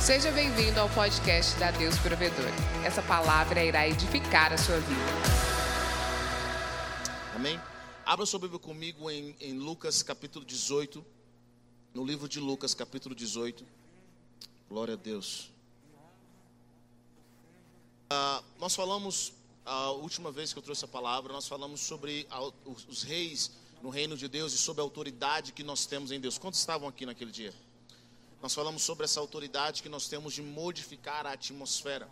Seja bem-vindo ao podcast da Deus Provedor. Essa palavra irá edificar a sua vida. Amém? Abra sua Bíblia comigo em, em Lucas capítulo 18. No livro de Lucas capítulo 18. Glória a Deus. Ah, nós falamos, a última vez que eu trouxe a palavra, nós falamos sobre a, os, os reis no reino de Deus e sobre a autoridade que nós temos em Deus. Quantos estavam aqui naquele dia? Nós falamos sobre essa autoridade que nós temos de modificar a atmosfera.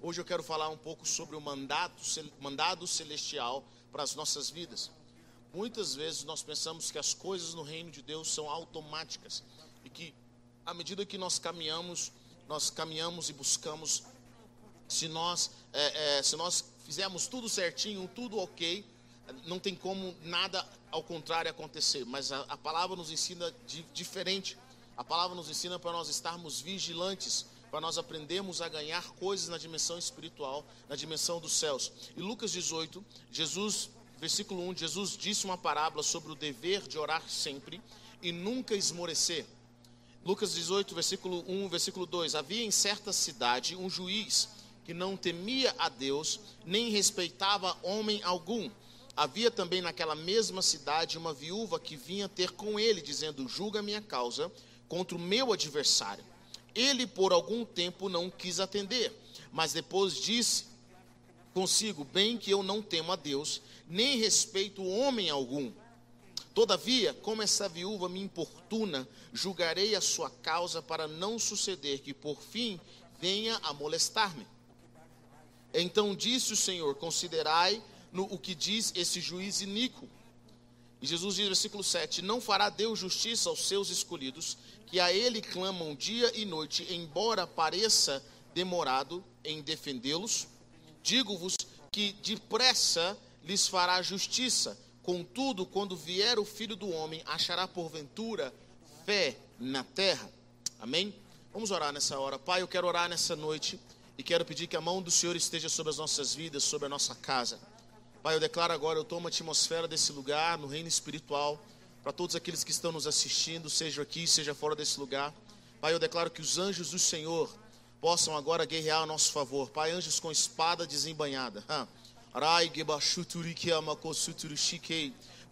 Hoje eu quero falar um pouco sobre o mandato, mandado celestial para as nossas vidas. Muitas vezes nós pensamos que as coisas no reino de Deus são automáticas e que à medida que nós caminhamos, nós caminhamos e buscamos, se nós, é, é, se nós fizermos tudo certinho, tudo ok, não tem como nada ao contrário acontecer. Mas a, a palavra nos ensina de, diferente. A palavra nos ensina para nós estarmos vigilantes, para nós aprendermos a ganhar coisas na dimensão espiritual, na dimensão dos céus. E Lucas 18, Jesus, versículo 1, Jesus disse uma parábola sobre o dever de orar sempre e nunca esmorecer. Lucas 18, versículo 1, versículo 2: Havia em certa cidade um juiz que não temia a Deus, nem respeitava homem algum. Havia também naquela mesma cidade uma viúva que vinha ter com ele, dizendo: Julga minha causa contra o meu adversário. Ele por algum tempo não quis atender, mas depois disse consigo: Bem que eu não temo a Deus, nem respeito homem algum. Todavia, como essa viúva me importuna, julgarei a sua causa para não suceder que por fim venha a molestar-me. Então disse o Senhor: Considerai no, o que diz esse juiz iníquo. E Jesus diz, versículo 7: Não fará Deus justiça aos seus escolhidos, que a ele clamam dia e noite, embora pareça demorado em defendê-los. Digo-vos que depressa lhes fará justiça. Contudo, quando vier o filho do homem, achará porventura fé na terra. Amém? Vamos orar nessa hora. Pai, eu quero orar nessa noite e quero pedir que a mão do Senhor esteja sobre as nossas vidas, sobre a nossa casa. Pai, eu declaro agora, eu tomo a atmosfera desse lugar, no reino espiritual para todos aqueles que estão nos assistindo, seja aqui, seja fora desse lugar. Pai, eu declaro que os anjos do Senhor possam agora guerrear a nosso favor. Pai, anjos com espada desembanhada.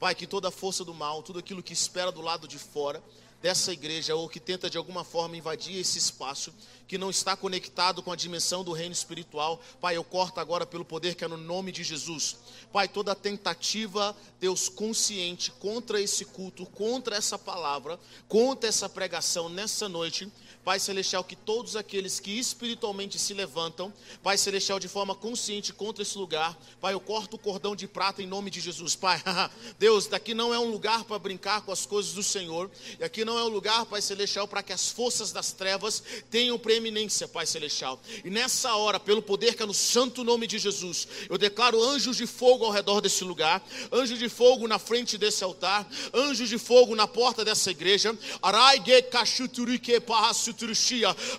Pai, que toda a força do mal, tudo aquilo que espera do lado de fora, dessa igreja ou que tenta de alguma forma invadir esse espaço, que não está conectado com a dimensão do reino espiritual, Pai, eu corto agora pelo poder que é no nome de Jesus. Pai, toda tentativa, Deus, consciente contra esse culto, contra essa palavra, contra essa pregação nessa noite, Pai Celestial, que todos aqueles que espiritualmente se levantam, Pai Celestial, de forma consciente contra esse lugar, Pai, eu corto o cordão de prata em nome de Jesus, Pai. Deus, daqui não é um lugar para brincar com as coisas do Senhor, e aqui não é um lugar, Pai Celestial, para que as forças das trevas tenham preeminência, Pai Celestial. E nessa hora, pelo poder que é no santo nome de Jesus, eu declaro anjos de fogo ao redor desse lugar, anjos de fogo na frente desse altar, anjos de fogo na porta dessa igreja.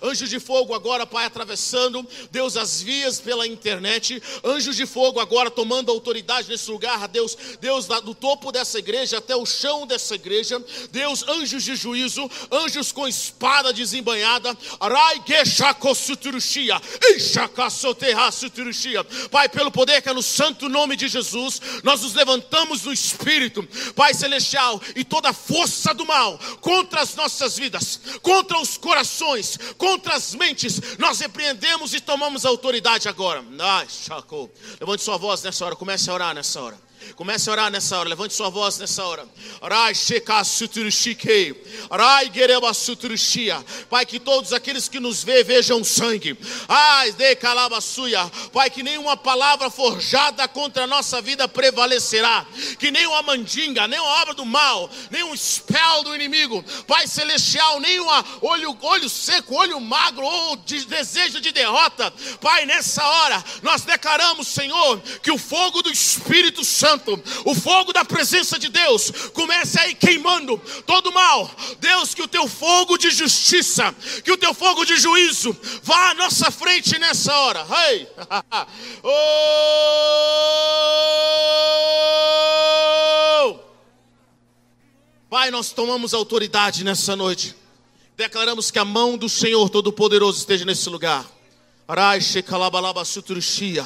Anjos de fogo agora, Pai, atravessando, Deus, as vias pela internet. Anjos de fogo agora tomando autoridade nesse lugar, Deus, Deus, do topo dessa igreja até o chão dessa igreja. Deus, anjos de juízo, anjos com espada desembanhada. Pai, pelo poder que é no santo nome de Jesus, nós nos levantamos no Espírito, Pai Celestial, e toda força do mal contra as nossas vidas, contra os corações contra as mentes, nós repreendemos e tomamos autoridade agora. Levante sua voz nessa hora, comece a orar nessa hora. Comece a orar nessa hora, levante sua voz nessa hora. Pai, que todos aqueles que nos vê vejam sangue. Ai, de. Pai, que nenhuma palavra forjada contra a nossa vida prevalecerá. Que nenhuma mandinga, nenhuma obra do mal, nenhum spell do inimigo. Pai celestial, nenhum olho, olho seco, olho magro ou de desejo de derrota. Pai, nessa hora nós declaramos, Senhor, que o fogo do Espírito Santo Santo, o fogo da presença de Deus comece aí queimando todo mal. Deus, que o teu fogo de justiça, que o teu fogo de juízo vá à nossa frente nessa hora. Hey! oh! Pai, nós tomamos autoridade nessa noite. Declaramos que a mão do Senhor Todo-Poderoso esteja nesse lugar. Arai, shekalabalaba suturushia.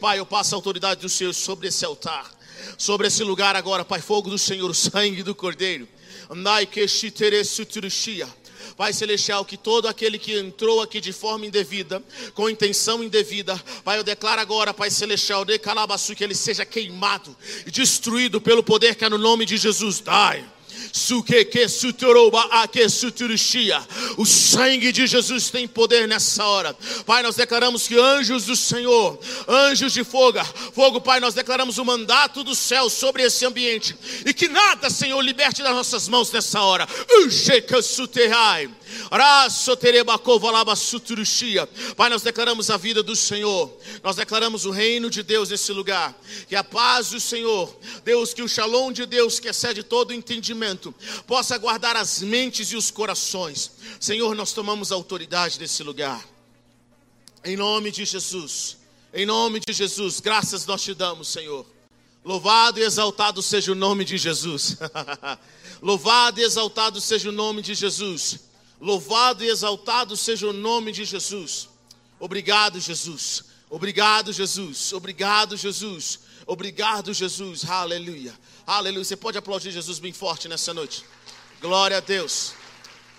Pai, eu passo a autoridade do Senhor sobre esse altar, sobre esse lugar agora, Pai, fogo do Senhor, o sangue do Cordeiro. Pai Celestial, que todo aquele que entrou aqui de forma indevida, com intenção indevida, Pai, eu declaro agora, Pai Celestial, de Calabaçu, que ele seja queimado e destruído pelo poder que é no nome de Jesus. Dai. O sangue de Jesus tem poder nessa hora. Pai, nós declaramos que anjos do Senhor, anjos de fogo, fogo, Pai, nós declaramos o mandato do céu sobre esse ambiente. E que nada, Senhor, liberte das nossas mãos nessa hora. Pai, nós declaramos a vida do Senhor, nós declaramos o reino de Deus nesse lugar, que a paz do Senhor, Deus, que o shalom de Deus, que excede todo entendimento, possa guardar as mentes e os corações. Senhor, nós tomamos autoridade desse lugar, em nome de Jesus, em nome de Jesus, graças nós te damos, Senhor. Louvado e exaltado seja o nome de Jesus. Louvado e exaltado seja o nome de Jesus. Louvado e exaltado seja o nome de Jesus. Obrigado, Jesus. Obrigado, Jesus. Obrigado, Jesus. Obrigado, Jesus. Aleluia. Aleluia. Você pode aplaudir Jesus bem forte nessa noite. Glória a Deus.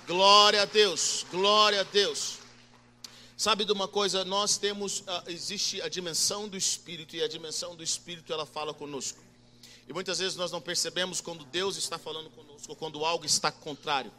Glória a Deus. Glória a Deus. Sabe de uma coisa? Nós temos, uh, existe a dimensão do Espírito e a dimensão do Espírito ela fala conosco. E muitas vezes nós não percebemos quando Deus está falando conosco, quando algo está contrário.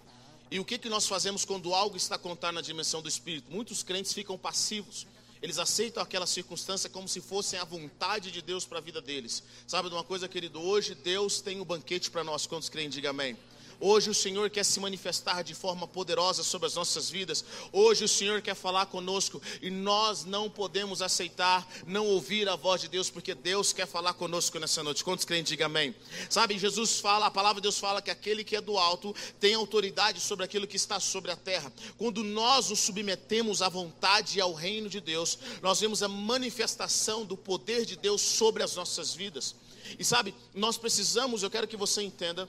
E o que, que nós fazemos quando algo está contrário na dimensão do Espírito? Muitos crentes ficam passivos. Eles aceitam aquela circunstância como se fossem a vontade de Deus para a vida deles. Sabe de uma coisa, querido? Hoje Deus tem um banquete para nós. Quantos creem? Diga amém. Hoje o Senhor quer se manifestar de forma poderosa sobre as nossas vidas. Hoje o Senhor quer falar conosco e nós não podemos aceitar não ouvir a voz de Deus, porque Deus quer falar conosco nessa noite. Quantos crentes digam amém? Sabe, Jesus fala, a palavra de Deus fala que aquele que é do alto tem autoridade sobre aquilo que está sobre a terra. Quando nós nos submetemos à vontade e ao reino de Deus, nós vemos a manifestação do poder de Deus sobre as nossas vidas. E sabe, nós precisamos, eu quero que você entenda,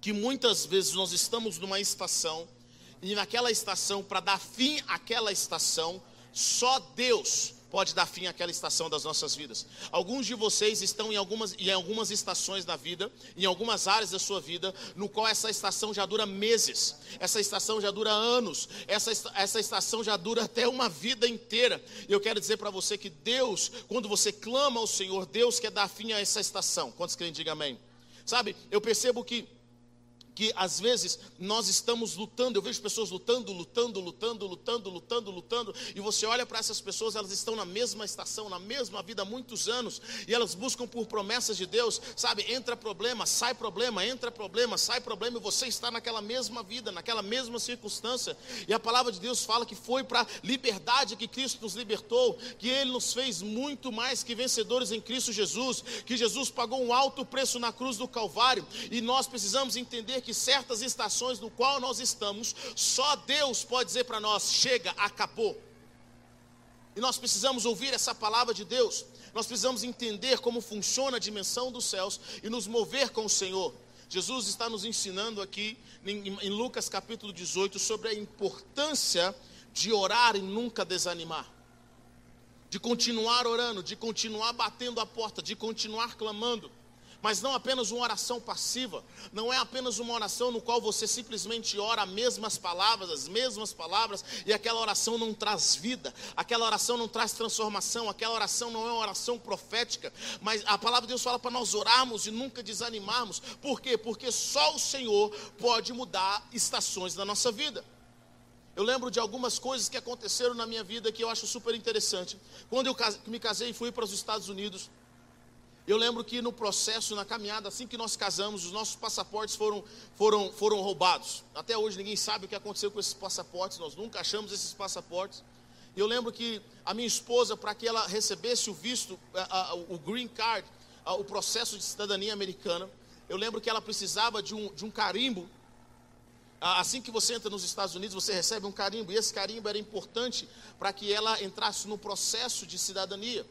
que muitas vezes nós estamos numa estação e naquela estação, para dar fim àquela estação, só Deus pode dar fim àquela estação das nossas vidas. Alguns de vocês estão em algumas, em algumas estações da vida, em algumas áreas da sua vida, no qual essa estação já dura meses, essa estação já dura anos, essa, essa estação já dura até uma vida inteira. E eu quero dizer para você que Deus, quando você clama ao Senhor, Deus quer dar fim a essa estação. Quantos querem diga amém? Sabe, eu percebo que que às vezes nós estamos lutando, eu vejo pessoas lutando, lutando, lutando, lutando, lutando, lutando, e você olha para essas pessoas, elas estão na mesma estação, na mesma vida há muitos anos, e elas buscam por promessas de Deus, sabe? Entra problema, sai problema, entra problema, sai problema, e você está naquela mesma vida, naquela mesma circunstância, e a palavra de Deus fala que foi para liberdade que Cristo nos libertou, que Ele nos fez muito mais que vencedores em Cristo Jesus, que Jesus pagou um alto preço na cruz do Calvário, e nós precisamos entender que que certas estações no qual nós estamos, só Deus pode dizer para nós: chega, acabou. E nós precisamos ouvir essa palavra de Deus. Nós precisamos entender como funciona a dimensão dos céus e nos mover com o Senhor. Jesus está nos ensinando aqui em Lucas capítulo 18 sobre a importância de orar e nunca desanimar. De continuar orando, de continuar batendo a porta, de continuar clamando mas não apenas uma oração passiva, não é apenas uma oração no qual você simplesmente ora as mesmas palavras, as mesmas palavras, e aquela oração não traz vida, aquela oração não traz transformação, aquela oração não é uma oração profética, mas a palavra de Deus fala para nós orarmos e nunca desanimarmos, por quê? Porque só o Senhor pode mudar estações da nossa vida. Eu lembro de algumas coisas que aconteceram na minha vida que eu acho super interessante. Quando eu me casei e fui para os Estados Unidos, eu lembro que no processo, na caminhada, assim que nós casamos, os nossos passaportes foram, foram, foram roubados. Até hoje ninguém sabe o que aconteceu com esses passaportes, nós nunca achamos esses passaportes. Eu lembro que a minha esposa, para que ela recebesse o visto, a, a, o green card, a, o processo de cidadania americana, eu lembro que ela precisava de um, de um carimbo. Assim que você entra nos Estados Unidos, você recebe um carimbo, e esse carimbo era importante para que ela entrasse no processo de cidadania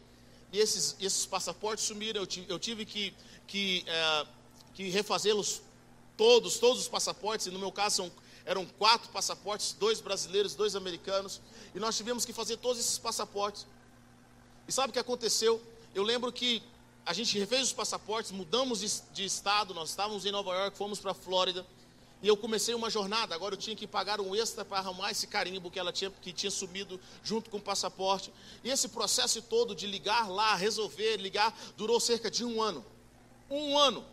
e esses, esses passaportes sumiram. Eu tive, eu tive que, que, é, que refazê-los todos, todos os passaportes, e no meu caso são Eram quatro passaportes, dois brasileiros, dois americanos. E nós tivemos que fazer todos esses passaportes. E sabe o que aconteceu? Eu lembro que a gente refez os passaportes, mudamos de, de estado, nós estávamos em Nova York, fomos para a Flórida. E eu comecei uma jornada, agora eu tinha que pagar um extra para arrumar esse carimbo que ela tinha, que tinha sumido junto com o passaporte. E esse processo todo de ligar lá, resolver, ligar, durou cerca de um ano. Um ano.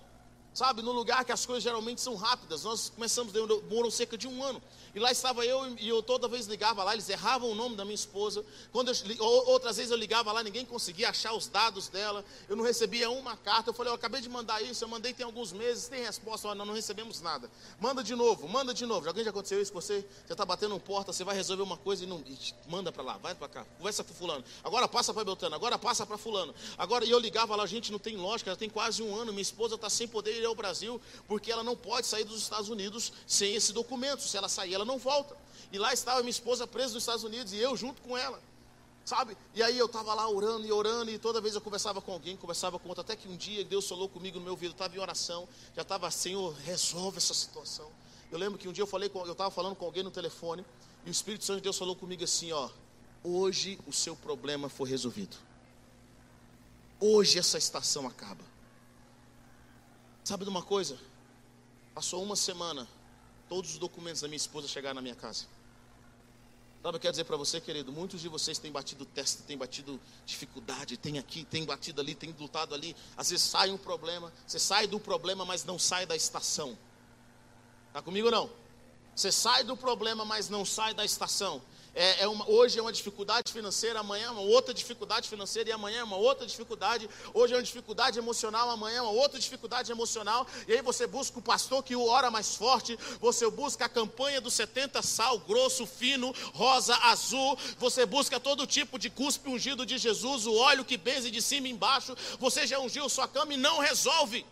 Sabe, no lugar que as coisas geralmente são rápidas. Nós começamos, demorou cerca de um ano. E lá estava eu e eu toda vez ligava lá, eles erravam o nome da minha esposa. Quando eu, outras vezes eu ligava lá, ninguém conseguia achar os dados dela. Eu não recebia uma carta. Eu falei, eu acabei de mandar isso, eu mandei tem alguns meses, tem resposta. Olha, não, não recebemos nada. Manda de novo, manda de novo. Alguém já aconteceu isso com você? Você está batendo porta, você vai resolver uma coisa e não. E manda para lá, vai para cá, conversa com fulano. Agora passa para Beltrano, agora passa para fulano. Agora, e eu ligava lá, gente, não tem lógica, já tem quase um ano. Minha esposa está sem poder ir ao Brasil, porque ela não pode sair dos Estados Unidos sem esse documento. Se ela sair, ela ela não volta. E lá estava minha esposa presa nos Estados Unidos e eu junto com ela. Sabe? E aí eu estava lá orando e orando, e toda vez eu conversava com alguém, conversava com outro, até que um dia Deus falou comigo no meu ouvido, estava em oração, já estava, Senhor, resolve essa situação. Eu lembro que um dia eu falei, com, eu estava falando com alguém no telefone, e o Espírito Santo de Deus falou comigo assim, ó, hoje o seu problema foi resolvido. Hoje essa estação acaba. Sabe de uma coisa? Passou uma semana, todos os documentos da minha esposa chegaram na minha casa. Sabe eu quero dizer para você, querido? Muitos de vocês têm batido teste, têm batido dificuldade, tem aqui, tem batido ali, tem lutado ali. Às vezes sai um problema, você sai do problema, mas não sai da estação. Está comigo ou não? Você sai do problema, mas não sai da estação é, é uma, hoje é uma dificuldade financeira, amanhã é uma outra dificuldade financeira, e amanhã é uma outra dificuldade. Hoje é uma dificuldade emocional, amanhã é uma outra dificuldade emocional. E aí você busca o pastor que o ora mais forte, você busca a campanha dos 70 sal, grosso, fino, rosa, azul. Você busca todo tipo de cuspe ungido de Jesus, o óleo que benze de cima e embaixo. Você já ungiu sua cama e não resolve.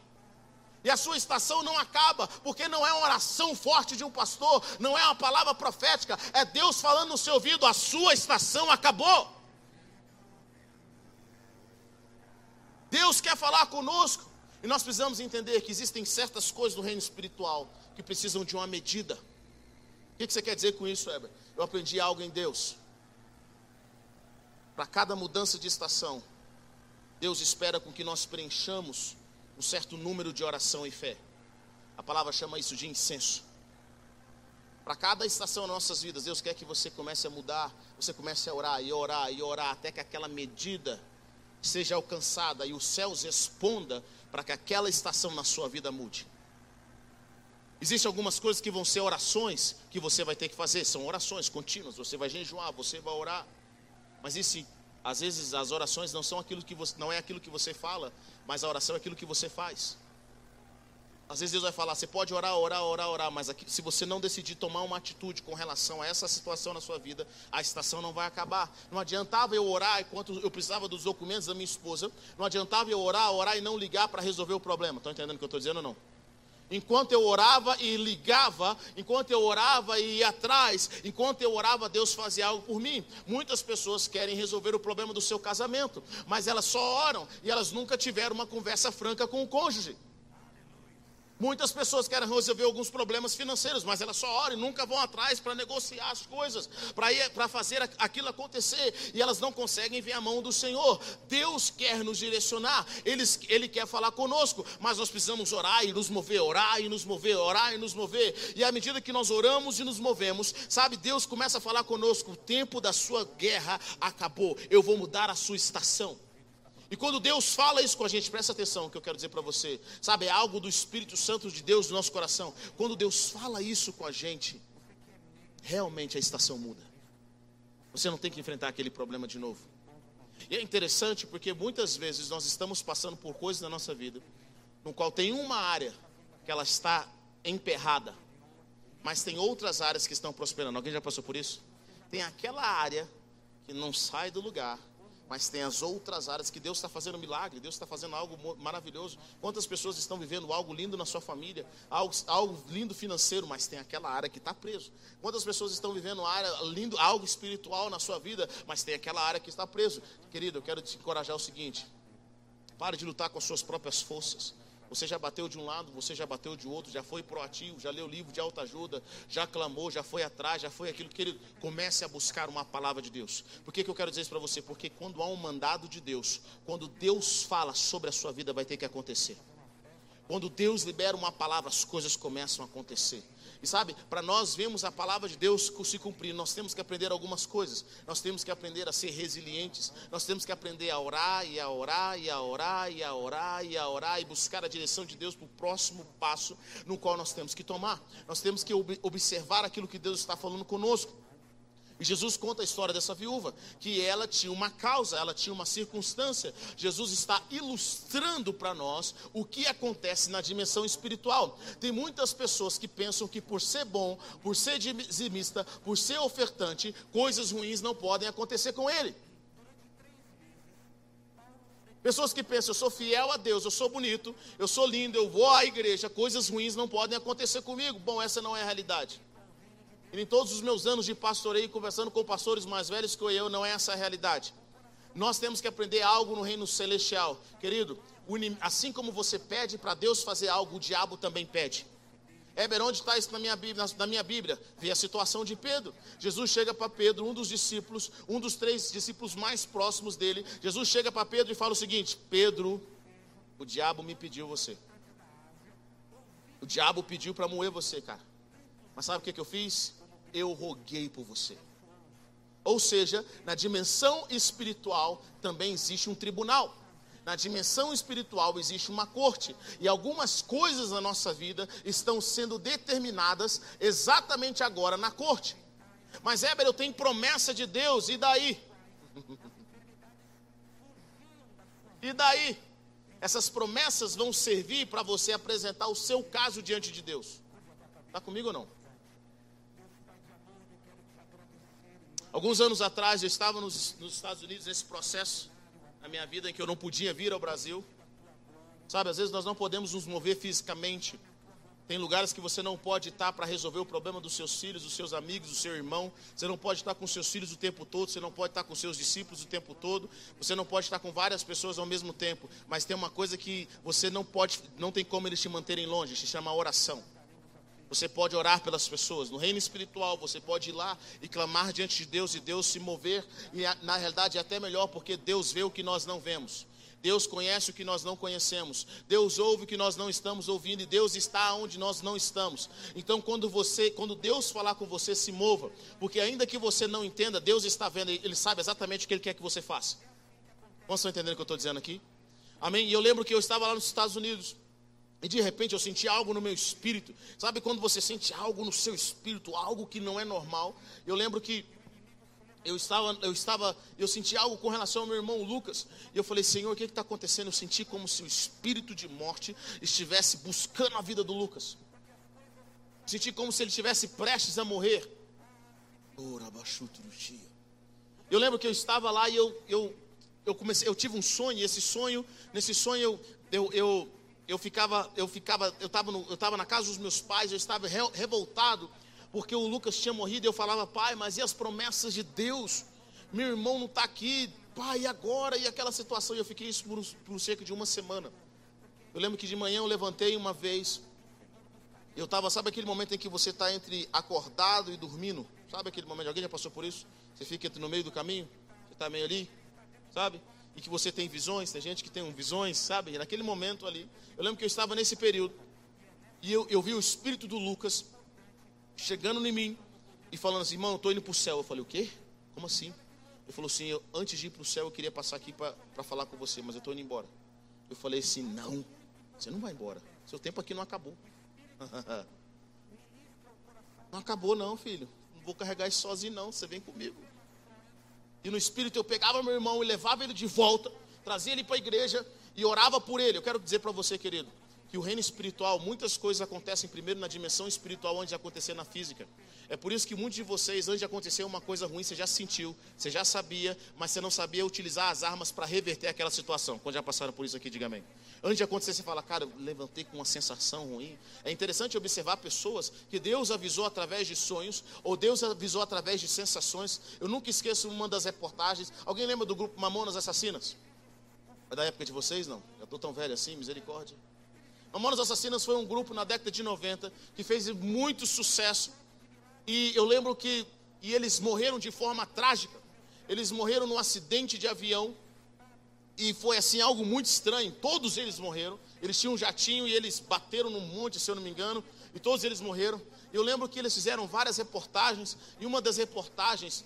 E a sua estação não acaba, porque não é uma oração forte de um pastor, não é uma palavra profética, é Deus falando no seu ouvido: a sua estação acabou. Deus quer falar conosco, e nós precisamos entender que existem certas coisas do reino espiritual que precisam de uma medida. O que você quer dizer com isso, Heber? Eu aprendi algo em Deus. Para cada mudança de estação, Deus espera com que nós preenchamos um certo número de oração e fé. A palavra chama isso de incenso. Para cada estação das nossas vidas, Deus quer que você comece a mudar, você comece a orar e orar e orar até que aquela medida seja alcançada e os céus responda para que aquela estação na sua vida mude. Existem algumas coisas que vão ser orações que você vai ter que fazer, são orações contínuas, você vai jejuar, você vai orar. Mas isso às vezes as orações não são aquilo que você, não é aquilo que você fala, mas a oração é aquilo que você faz. Às vezes Deus vai falar, você pode orar, orar, orar, orar, mas aqui, se você não decidir tomar uma atitude com relação a essa situação na sua vida, a estação não vai acabar. Não adiantava eu orar enquanto eu precisava dos documentos da minha esposa, não adiantava eu orar, orar e não ligar para resolver o problema. Estão entendendo o que eu estou dizendo ou não? Enquanto eu orava e ligava, enquanto eu orava e ia atrás, enquanto eu orava, Deus fazia algo por mim. Muitas pessoas querem resolver o problema do seu casamento, mas elas só oram e elas nunca tiveram uma conversa franca com o cônjuge. Muitas pessoas querem resolver alguns problemas financeiros, mas elas só oram e nunca vão atrás para negociar as coisas, para fazer aquilo acontecer, e elas não conseguem ver a mão do Senhor. Deus quer nos direcionar, Ele, Ele quer falar conosco, mas nós precisamos orar e nos mover, orar e nos mover, orar e nos mover. E à medida que nós oramos e nos movemos, sabe, Deus começa a falar conosco: o tempo da sua guerra acabou, eu vou mudar a sua estação. E quando Deus fala isso com a gente, presta atenção que eu quero dizer para você, sabe, é algo do Espírito Santo de Deus no nosso coração. Quando Deus fala isso com a gente, realmente a estação muda. Você não tem que enfrentar aquele problema de novo. E é interessante porque muitas vezes nós estamos passando por coisas na nossa vida, no qual tem uma área que ela está emperrada, mas tem outras áreas que estão prosperando. Alguém já passou por isso? Tem aquela área que não sai do lugar mas tem as outras áreas que Deus está fazendo milagre, Deus está fazendo algo maravilhoso. Quantas pessoas estão vivendo algo lindo na sua família, algo, algo lindo financeiro, mas tem aquela área que está preso. Quantas pessoas estão vivendo área lindo, algo espiritual na sua vida, mas tem aquela área que está preso. Querido, eu quero te encorajar o seguinte: pare de lutar com as suas próprias forças. Você já bateu de um lado, você já bateu de outro, já foi proativo, já leu livro de autoajuda, já clamou, já foi atrás, já foi aquilo que ele comece a buscar uma palavra de Deus. Por que, que eu quero dizer isso para você? Porque quando há um mandado de Deus, quando Deus fala sobre a sua vida, vai ter que acontecer. Quando Deus libera uma palavra, as coisas começam a acontecer. E sabe, para nós vermos a palavra de Deus se cumprir, nós temos que aprender algumas coisas. Nós temos que aprender a ser resilientes. Nós temos que aprender a orar e a orar e a orar e a orar e a orar e buscar a direção de Deus para o próximo passo no qual nós temos que tomar. Nós temos que observar aquilo que Deus está falando conosco. E Jesus conta a história dessa viúva, que ela tinha uma causa, ela tinha uma circunstância. Jesus está ilustrando para nós o que acontece na dimensão espiritual. Tem muitas pessoas que pensam que por ser bom, por ser dizimista, por ser ofertante, coisas ruins não podem acontecer com ele. Pessoas que pensam, eu sou fiel a Deus, eu sou bonito, eu sou lindo, eu vou à igreja, coisas ruins não podem acontecer comigo. Bom, essa não é a realidade. E em todos os meus anos de pastoreio, conversando com pastores mais velhos que eu, não é essa a realidade. Nós temos que aprender algo no reino celestial. Querido, assim como você pede para Deus fazer algo, o diabo também pede. Éber, onde está isso na minha, Bíblia, na minha Bíblia? Vê a situação de Pedro. Jesus chega para Pedro, um dos discípulos, um dos três discípulos mais próximos dele. Jesus chega para Pedro e fala o seguinte: Pedro, o diabo me pediu você. O diabo pediu para moer você, cara. Mas sabe o que, que eu fiz? Eu roguei por você. Ou seja, na dimensão espiritual também existe um tribunal. Na dimensão espiritual existe uma corte. E algumas coisas na nossa vida estão sendo determinadas exatamente agora na corte. Mas, Éber, eu tenho promessa de Deus, e daí? e daí? Essas promessas vão servir para você apresentar o seu caso diante de Deus. Está comigo ou não? Alguns anos atrás eu estava nos, nos, Estados Unidos nesse processo na minha vida em que eu não podia vir ao Brasil. Sabe, às vezes nós não podemos nos mover fisicamente. Tem lugares que você não pode estar para resolver o problema dos seus filhos, dos seus amigos, do seu irmão. Você não pode estar com seus filhos o tempo todo, você não pode estar com seus discípulos o tempo todo. Você não pode estar com várias pessoas ao mesmo tempo. Mas tem uma coisa que você não pode, não tem como eles te manterem longe, se chama oração. Você pode orar pelas pessoas. No reino espiritual, você pode ir lá e clamar diante de Deus e Deus se mover. E na realidade é até melhor, porque Deus vê o que nós não vemos. Deus conhece o que nós não conhecemos. Deus ouve o que nós não estamos ouvindo e Deus está onde nós não estamos. Então, quando você, quando Deus falar com você, se mova, porque ainda que você não entenda, Deus está vendo, ele sabe exatamente o que ele quer que você faça. Vocês estão entendendo o que eu estou dizendo aqui? Amém? E eu lembro que eu estava lá nos Estados Unidos e de repente eu senti algo no meu espírito. Sabe quando você sente algo no seu espírito, algo que não é normal? Eu lembro que eu estava, eu estava, eu senti algo com relação ao meu irmão Lucas. E eu falei, Senhor, o que está acontecendo? Eu senti como se o espírito de morte estivesse buscando a vida do Lucas. Senti como se ele estivesse prestes a morrer. Eu lembro que eu estava lá e eu, eu, eu comecei, eu tive um sonho, e esse sonho, nesse sonho eu, eu, eu eu ficava, eu ficava, eu estava eu estava na casa dos meus pais, eu estava re, revoltado porque o Lucas tinha morrido. E eu falava, pai, mas e as promessas de Deus? Meu irmão não está aqui, pai, e agora? E aquela situação, e eu fiquei isso por, por cerca de uma semana. Eu lembro que de manhã eu levantei uma vez, eu estava, sabe aquele momento em que você está entre acordado e dormindo? Sabe aquele momento? Alguém já passou por isso? Você fica no meio do caminho, você está meio ali, sabe? E que você tem visões, tem gente que tem visões, sabe? E naquele momento ali, eu lembro que eu estava nesse período e eu, eu vi o espírito do Lucas chegando em mim e falando assim, irmão, eu estou indo para o céu. Eu falei, o quê? Como assim? Ele falou assim, eu, antes de ir para o céu, eu queria passar aqui para falar com você, mas eu estou indo embora. Eu falei assim, não, você não vai embora. Seu tempo aqui não acabou. não acabou não, filho. Não vou carregar isso sozinho não, você vem comigo. E no espírito eu pegava meu irmão e levava ele de volta, trazia ele para a igreja e orava por ele. Eu quero dizer para você, querido, que o reino espiritual, muitas coisas acontecem primeiro na dimensão espiritual antes de acontecer na física. É por isso que muitos de vocês, antes de acontecer uma coisa ruim, você já sentiu, você já sabia, mas você não sabia utilizar as armas para reverter aquela situação. Quando já passaram por isso aqui, diga amém. Antes de acontecer, você fala, cara, eu levantei com uma sensação ruim. É interessante observar pessoas que Deus avisou através de sonhos, ou Deus avisou através de sensações. Eu nunca esqueço uma das reportagens. Alguém lembra do grupo Mamonas Assassinas? É da época de vocês, não? Já estou tão velho assim, misericórdia. Mamonas Assassinas foi um grupo na década de 90 que fez muito sucesso. E eu lembro que e eles morreram de forma trágica. Eles morreram num acidente de avião. E foi assim algo muito estranho. Todos eles morreram. Eles tinham um jatinho e eles bateram num monte, se eu não me engano, e todos eles morreram. Eu lembro que eles fizeram várias reportagens, e uma das reportagens,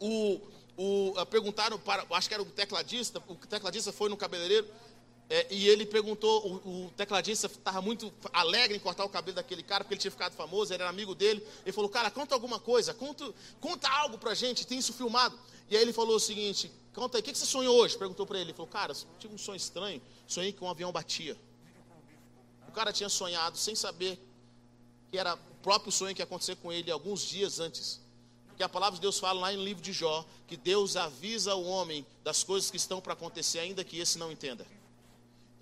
o, o, perguntaram para, acho que era o tecladista, o tecladista foi no cabeleireiro, é, e ele perguntou, o, o tecladista estava muito alegre em cortar o cabelo daquele cara, porque ele tinha ficado famoso, ele era amigo dele. Ele falou, cara, conta alguma coisa, conta, conta algo pra gente, tem isso filmado. E aí ele falou o seguinte, conta aí, o que, que você sonhou hoje? Perguntou para ele. Ele falou, cara, tive um sonho estranho, sonhei que um avião batia. O cara tinha sonhado sem saber que era o próprio sonho que ia acontecer com ele alguns dias antes. Porque a palavra de Deus fala lá no livro de Jó, que Deus avisa o homem das coisas que estão para acontecer, ainda que esse não entenda.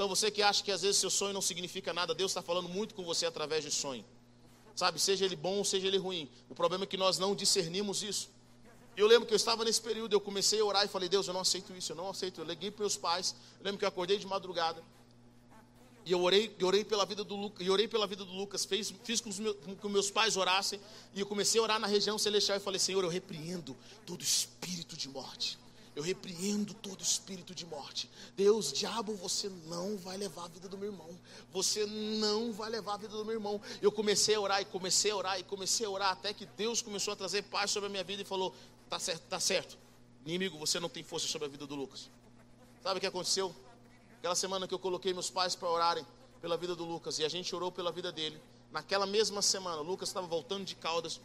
Então você que acha que às vezes seu sonho não significa nada, Deus está falando muito com você através de sonho. Sabe, seja ele bom ou seja ele ruim. O problema é que nós não discernimos isso. Eu lembro que eu estava nesse período, eu comecei a orar e falei, Deus, eu não aceito isso, eu não aceito. Eu liguei para meus pais, eu lembro que eu acordei de madrugada. E eu orei, eu orei pela vida do Lucas, orei pela vida do Lucas, fiz, fiz com, meus, com que meus pais orassem, e eu comecei a orar na região celestial e falei, Senhor, eu repreendo todo espírito de morte. Eu repreendo todo espírito de morte. Deus, diabo, você não vai levar a vida do meu irmão. Você não vai levar a vida do meu irmão. Eu comecei a orar e comecei a orar e comecei a orar até que Deus começou a trazer paz sobre a minha vida e falou: "Tá certo, tá certo. Inimigo, você não tem força sobre a vida do Lucas." Sabe o que aconteceu? Aquela semana que eu coloquei meus pais para orarem pela vida do Lucas e a gente orou pela vida dele. Naquela mesma semana, o Lucas estava voltando de Caldas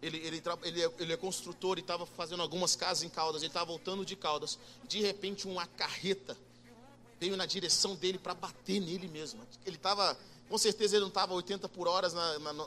ele, ele, ele, é, ele é construtor e estava fazendo algumas casas em Caldas. Ele estava voltando de Caldas. De repente, uma carreta veio na direção dele para bater nele mesmo. Ele estava com certeza ele não estava 80 por hora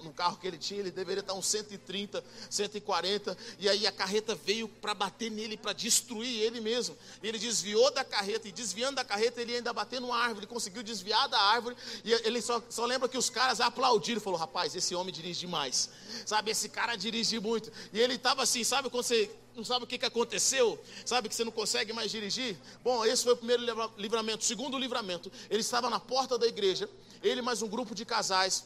no carro que ele tinha, ele deveria estar uns 130, 140. E aí a carreta veio para bater nele, para destruir ele mesmo. E ele desviou da carreta, e desviando da carreta, ele ainda bateu numa árvore, ele conseguiu desviar da árvore. E ele só, só lembra que os caras aplaudiram. Falou: rapaz, esse homem dirige demais. Sabe, esse cara dirige muito. E ele estava assim, sabe quando você não sabe o que, que aconteceu? Sabe que você não consegue mais dirigir? Bom, esse foi o primeiro livramento. Segundo livramento, ele estava na porta da igreja ele mais um grupo de casais,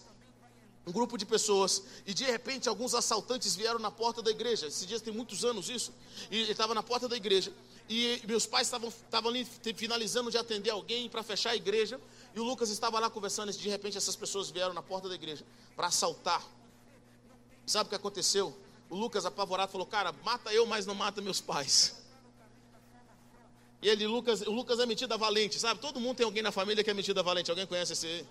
um grupo de pessoas, e de repente alguns assaltantes vieram na porta da igreja. Esses dias tem muitos anos isso, e ele estava na porta da igreja, e meus pais estavam, ali finalizando de atender alguém para fechar a igreja, e o Lucas estava lá conversando, e de repente essas pessoas vieram na porta da igreja para assaltar. Sabe o que aconteceu? O Lucas apavorado falou: Cara, mata eu, mas não mata meus pais. E ele, Lucas, o Lucas é metida valente, sabe? Todo mundo tem alguém na família que é metida valente. Alguém conhece esse?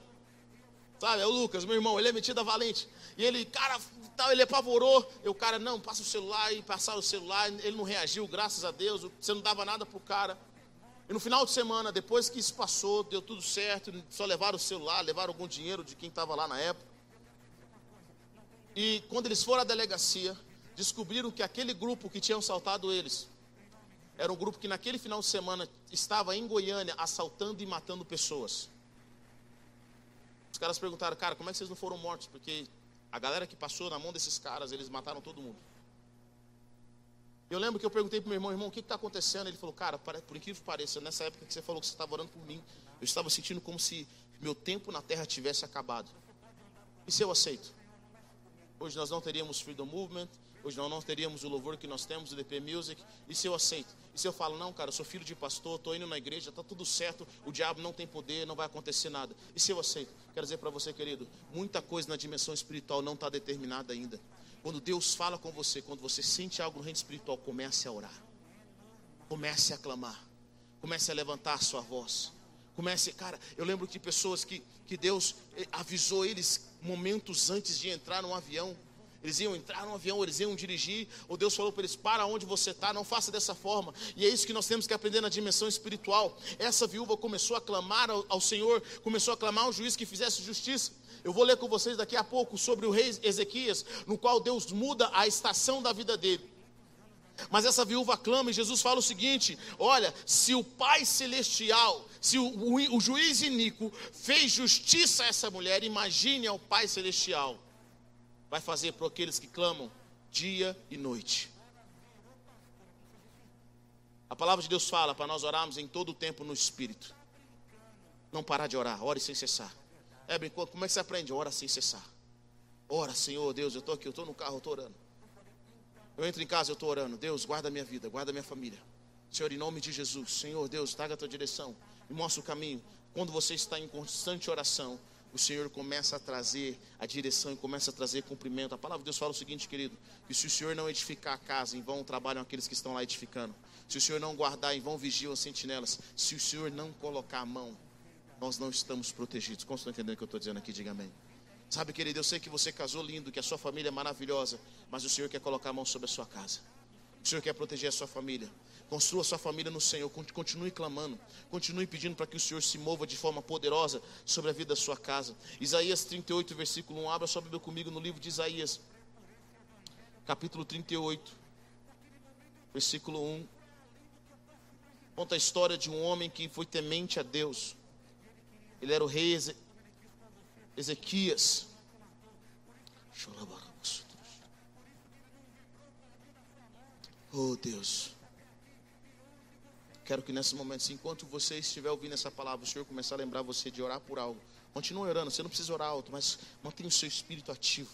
Sabe, é o Lucas, meu irmão, ele é metido a valente. E ele, cara, tal, ele apavorou. E o cara, não, passa o celular e passaram o celular. Ele não reagiu, graças a Deus. Você não dava nada pro cara. E no final de semana, depois que isso passou, deu tudo certo. Só levaram o celular, levaram algum dinheiro de quem estava lá na época. E quando eles foram à delegacia, descobriram que aquele grupo que tinham assaltado eles era um grupo que naquele final de semana estava em Goiânia assaltando e matando pessoas. Os caras perguntaram, cara, como é que vocês não foram mortos? Porque a galera que passou na mão desses caras, eles mataram todo mundo. Eu lembro que eu perguntei para meu irmão, irmão, o que está acontecendo? Ele falou, cara, por incrível que pareça, nessa época que você falou que você estava orando por mim, eu estava sentindo como se meu tempo na terra tivesse acabado. E se eu aceito? Hoje nós não teríamos Freedom Movement, hoje nós não teríamos o louvor que nós temos, o DP Music. E se eu aceito? E se eu falo, não, cara, eu sou filho de pastor, estou indo na igreja, está tudo certo, o diabo não tem poder, não vai acontecer nada. E se eu aceito? Quero dizer para você, querido, muita coisa na dimensão espiritual não está determinada ainda. Quando Deus fala com você, quando você sente algo no reino espiritual, comece a orar. Comece a clamar. Comece a levantar a sua voz. Comece, cara, eu lembro de pessoas que, que Deus eh, avisou eles momentos antes de entrar num avião. Eles iam entrar no avião, eles iam dirigir, ou Deus falou para eles: para onde você está, não faça dessa forma. E é isso que nós temos que aprender na dimensão espiritual. Essa viúva começou a clamar ao, ao Senhor, começou a clamar ao juiz que fizesse justiça. Eu vou ler com vocês daqui a pouco sobre o rei Ezequias, no qual Deus muda a estação da vida dele. Mas essa viúva clama e Jesus fala o seguinte: olha, se o Pai Celestial, se o, o, o juiz Inico fez justiça a essa mulher, imagine ao Pai Celestial vai fazer para aqueles que clamam dia e noite. A palavra de Deus fala para nós orarmos em todo o tempo no Espírito. Não parar de orar, ore sem cessar. Ebre, como é que você aprende? Ora sem cessar. Ora, Senhor Deus, eu estou aqui, eu estou no carro, eu estou orando. Eu entro em casa, eu estou orando. Deus, guarda a minha vida, guarda a minha família. Senhor, em nome de Jesus, Senhor Deus, traga a tua direção, me mostra o caminho. Quando você está em constante oração, o Senhor começa a trazer a direção e começa a trazer cumprimento. A palavra de Deus fala o seguinte, querido: que se o Senhor não edificar a casa, em vão trabalham aqueles que estão lá edificando. Se o Senhor não guardar, em vão vigiam as sentinelas. Se o Senhor não colocar a mão, nós não estamos protegidos. Como estão entendendo o que eu estou dizendo aqui? Diga amém. Sabe, querido, eu sei que você casou lindo, que a sua família é maravilhosa, mas o Senhor quer colocar a mão sobre a sua casa. O Senhor quer proteger a sua família. Construa sua família no Senhor. Continue clamando. Continue pedindo para que o Senhor se mova de forma poderosa sobre a vida da sua casa. Isaías 38, versículo 1. Abra sua Bíblia comigo no livro de Isaías, capítulo 38, versículo 1. Conta a história de um homem que foi temente a Deus. Ele era o rei Ezequias. Oh Deus. Quero que nesse momento, enquanto você estiver ouvindo essa palavra, o Senhor começar a lembrar você de orar por algo. Continue orando, você não precisa orar alto, mas mantenha o seu espírito ativo.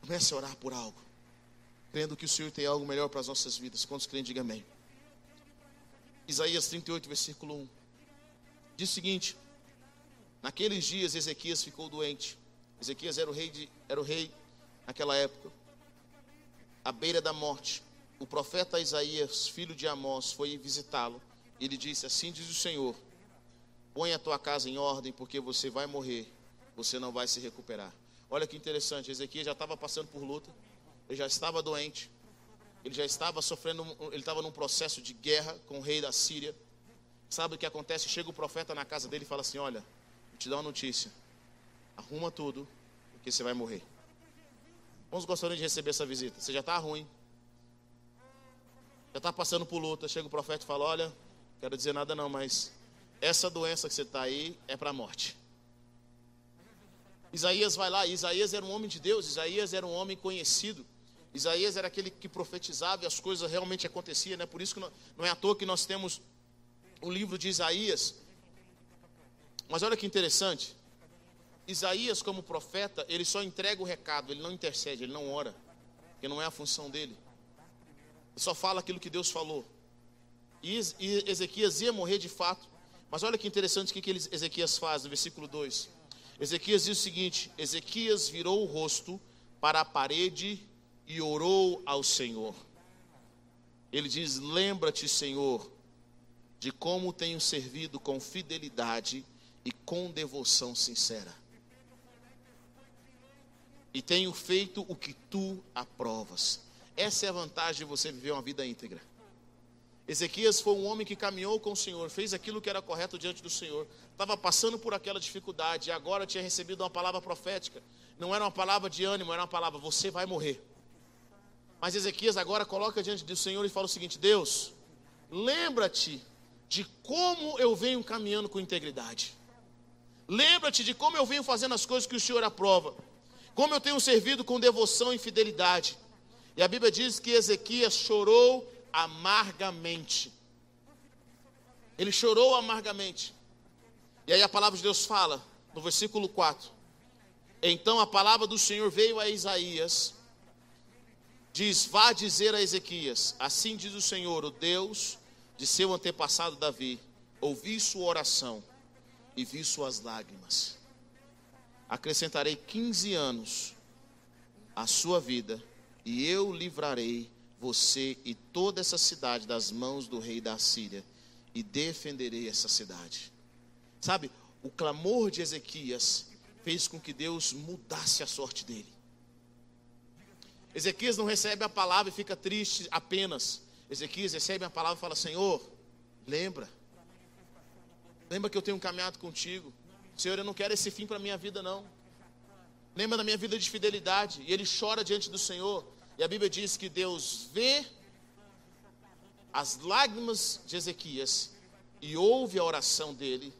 Comece a orar por algo. Crendo que o Senhor tem algo melhor para as nossas vidas. Quantos creem, diga amém. Isaías 38, versículo 1. Diz o seguinte: Naqueles dias Ezequias ficou doente. Ezequias era o rei, de, era o rei naquela época, à beira da morte o profeta Isaías, filho de Amós, foi visitá-lo. Ele disse: Assim diz o Senhor: Põe a tua casa em ordem, porque você vai morrer, você não vai se recuperar. Olha que interessante, Ezequiel já estava passando por luta, ele já estava doente, ele já estava sofrendo, ele estava num processo de guerra com o rei da Síria. Sabe o que acontece? Chega o profeta na casa dele e fala assim: Olha, vou te dar uma notícia, arruma tudo, porque você vai morrer. Vamos gostariam de receber essa visita? Você já está ruim, já está passando por luta, chega o profeta e fala: Olha, quero dizer nada não, mas essa doença que você está aí é para a morte. Isaías vai lá, Isaías era um homem de Deus, Isaías era um homem conhecido. Isaías era aquele que profetizava e as coisas realmente aconteciam, né? Por isso que não, é à toa que nós temos o livro de Isaías. Mas olha que interessante. Isaías, como profeta, ele só entrega o recado, ele não intercede, ele não ora, porque não é a função dele só fala aquilo que Deus falou. E Ezequias ia morrer de fato. Mas olha que interessante o que Ezequias faz no versículo 2. Ezequias diz o seguinte: Ezequias virou o rosto para a parede e orou ao Senhor. Ele diz: Lembra-te, Senhor, de como tenho servido com fidelidade e com devoção sincera. E tenho feito o que tu aprovas. Essa é a vantagem de você viver uma vida íntegra. Ezequias foi um homem que caminhou com o Senhor, fez aquilo que era correto diante do Senhor, estava passando por aquela dificuldade e agora tinha recebido uma palavra profética. Não era uma palavra de ânimo, era uma palavra: você vai morrer. Mas Ezequias agora coloca diante do Senhor e fala o seguinte: Deus, lembra-te de como eu venho caminhando com integridade. Lembra-te de como eu venho fazendo as coisas que o Senhor aprova. Como eu tenho servido com devoção e fidelidade. E a Bíblia diz que Ezequias chorou amargamente. Ele chorou amargamente. E aí a palavra de Deus fala, no versículo 4. Então a palavra do Senhor veio a Isaías, diz: Vá dizer a Ezequias: Assim diz o Senhor, o Deus de seu antepassado Davi: Ouvi sua oração e vi suas lágrimas. Acrescentarei 15 anos à sua vida e eu livrarei você e toda essa cidade das mãos do rei da Síria, e defenderei essa cidade. Sabe, o clamor de Ezequias fez com que Deus mudasse a sorte dele. Ezequias não recebe a palavra e fica triste apenas. Ezequias recebe a palavra e fala: Senhor, lembra, lembra que eu tenho caminhado contigo. Senhor, eu não quero esse fim para a minha vida, não. Lembra da minha vida de fidelidade. E ele chora diante do Senhor. E a Bíblia diz que Deus vê as lágrimas de Ezequias e ouve a oração dele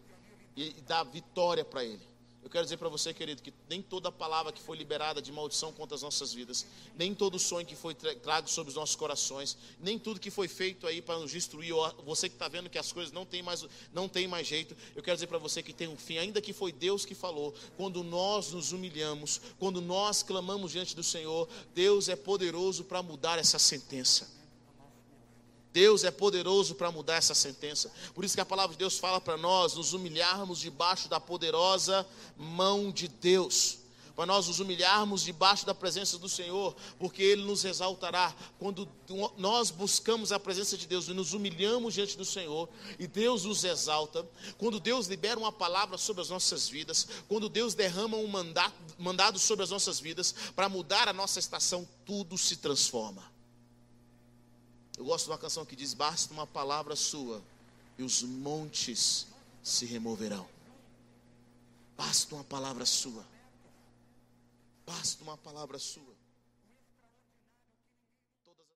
e dá vitória para ele. Eu quero dizer para você, querido, que nem toda palavra que foi liberada de maldição contra as nossas vidas, nem todo sonho que foi trago sobre os nossos corações, nem tudo que foi feito aí para nos destruir, você que está vendo que as coisas não tem mais, não tem mais jeito, eu quero dizer para você que tem um fim, ainda que foi Deus que falou, quando nós nos humilhamos, quando nós clamamos diante do Senhor, Deus é poderoso para mudar essa sentença. Deus é poderoso para mudar essa sentença. Por isso que a palavra de Deus fala para nós nos humilharmos debaixo da poderosa mão de Deus. Para nós nos humilharmos debaixo da presença do Senhor, porque Ele nos exaltará. Quando nós buscamos a presença de Deus e nos humilhamos diante do Senhor, e Deus nos exalta, quando Deus libera uma palavra sobre as nossas vidas, quando Deus derrama um mandado, mandado sobre as nossas vidas, para mudar a nossa estação, tudo se transforma. Eu gosto de uma canção que diz: Basta uma palavra sua e os montes se removerão. Basta uma palavra sua. Basta uma palavra sua.